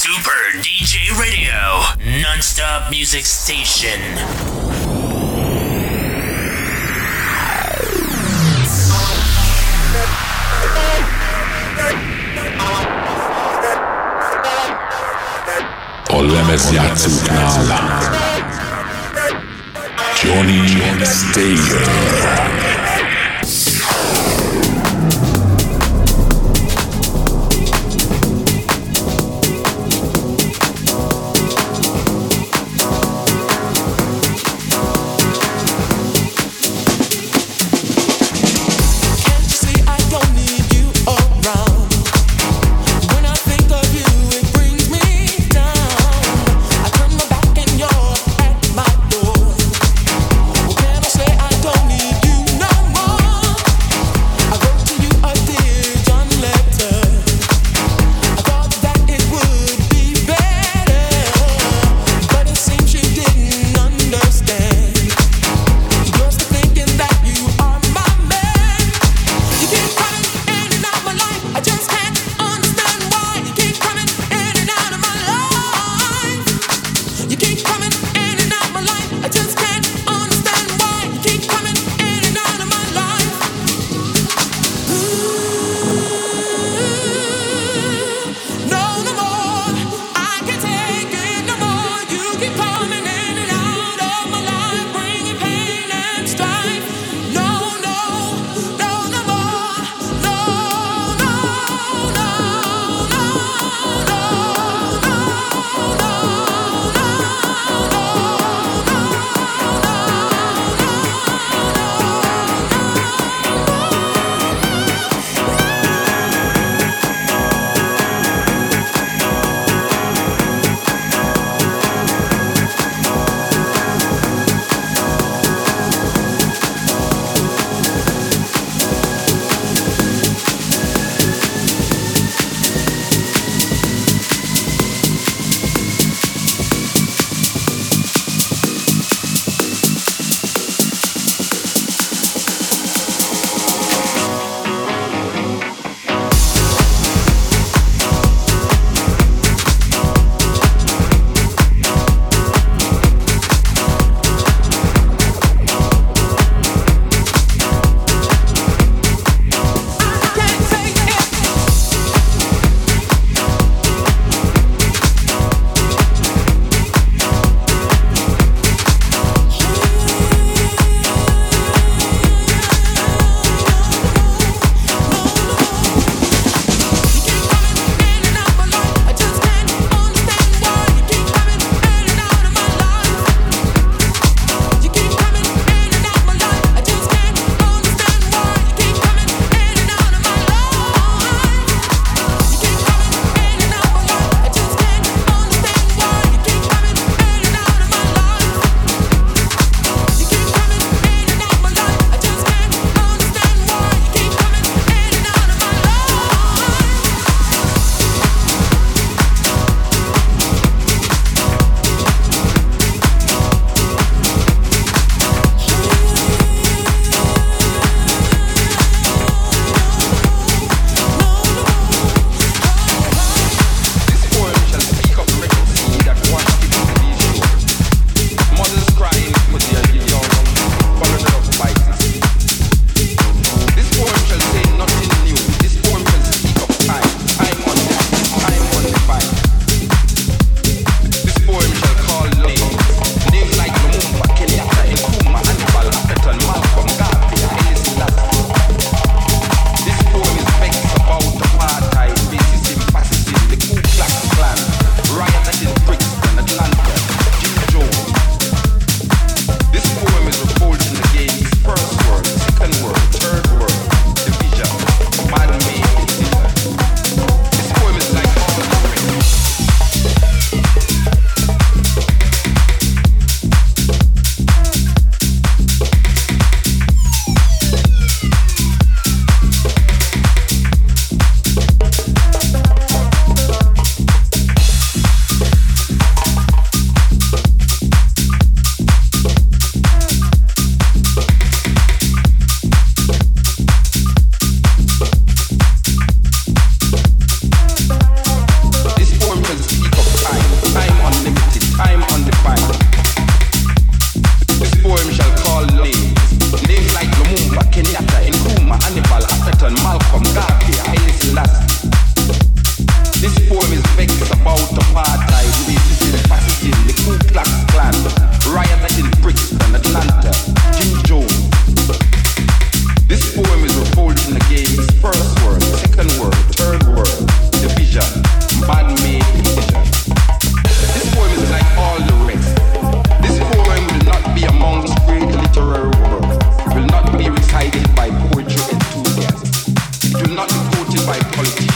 Super DJ Radio, non-stop music station. A lemezjátszóknál Johnny Stayer.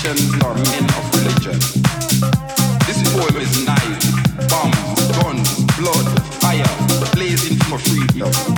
Christians men of religion. This poem is knives, bombs, guns, blood, fire, blazing for freedom.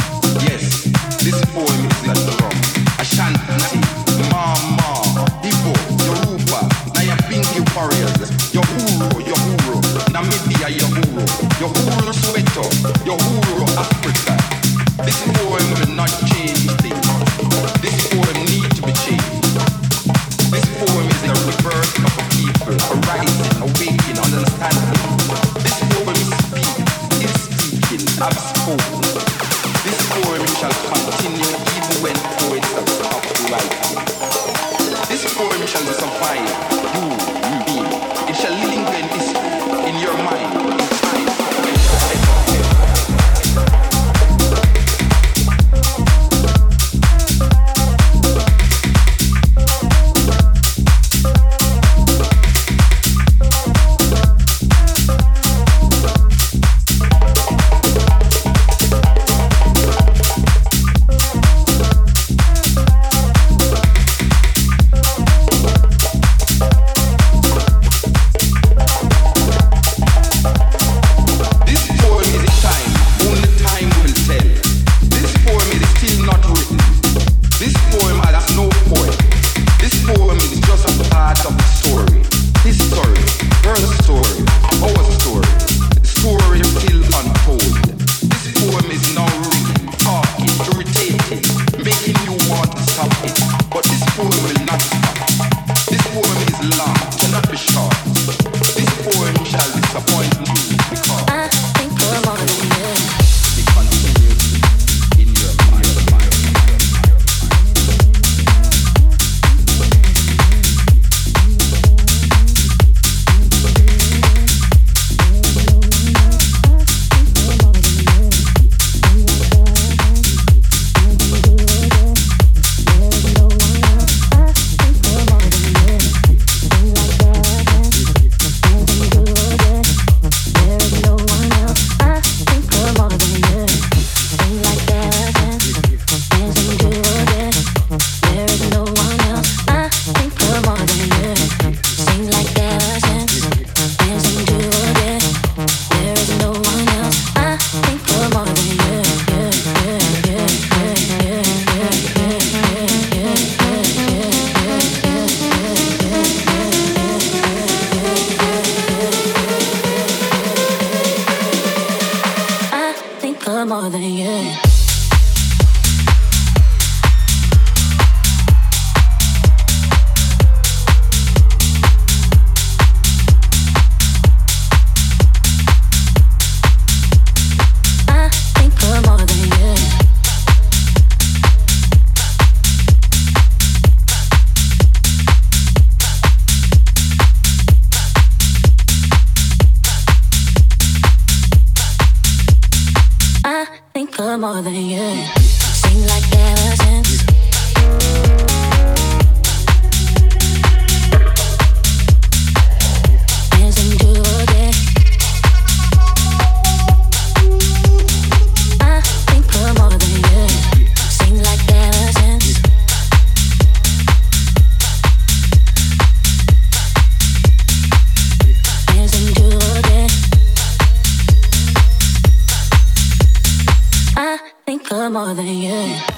more than you.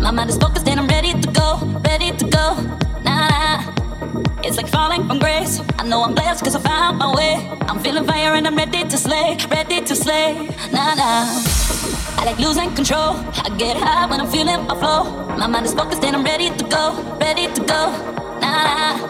My mind is focused and I'm ready to go, ready to go. Nah, nah. It's like falling from grace. I know I'm blessed cause I found my way. I'm feeling fire and I'm ready to slay, ready to slay. Nah, nah. I like losing control. I get high when I'm feeling my flow. My mind is focused and I'm ready to go, ready to go. Nah, nah.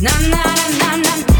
na na na na na.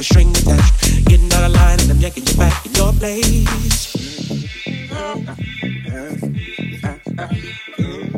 a string attached. Getting out of line and I'm yanking you back in your place.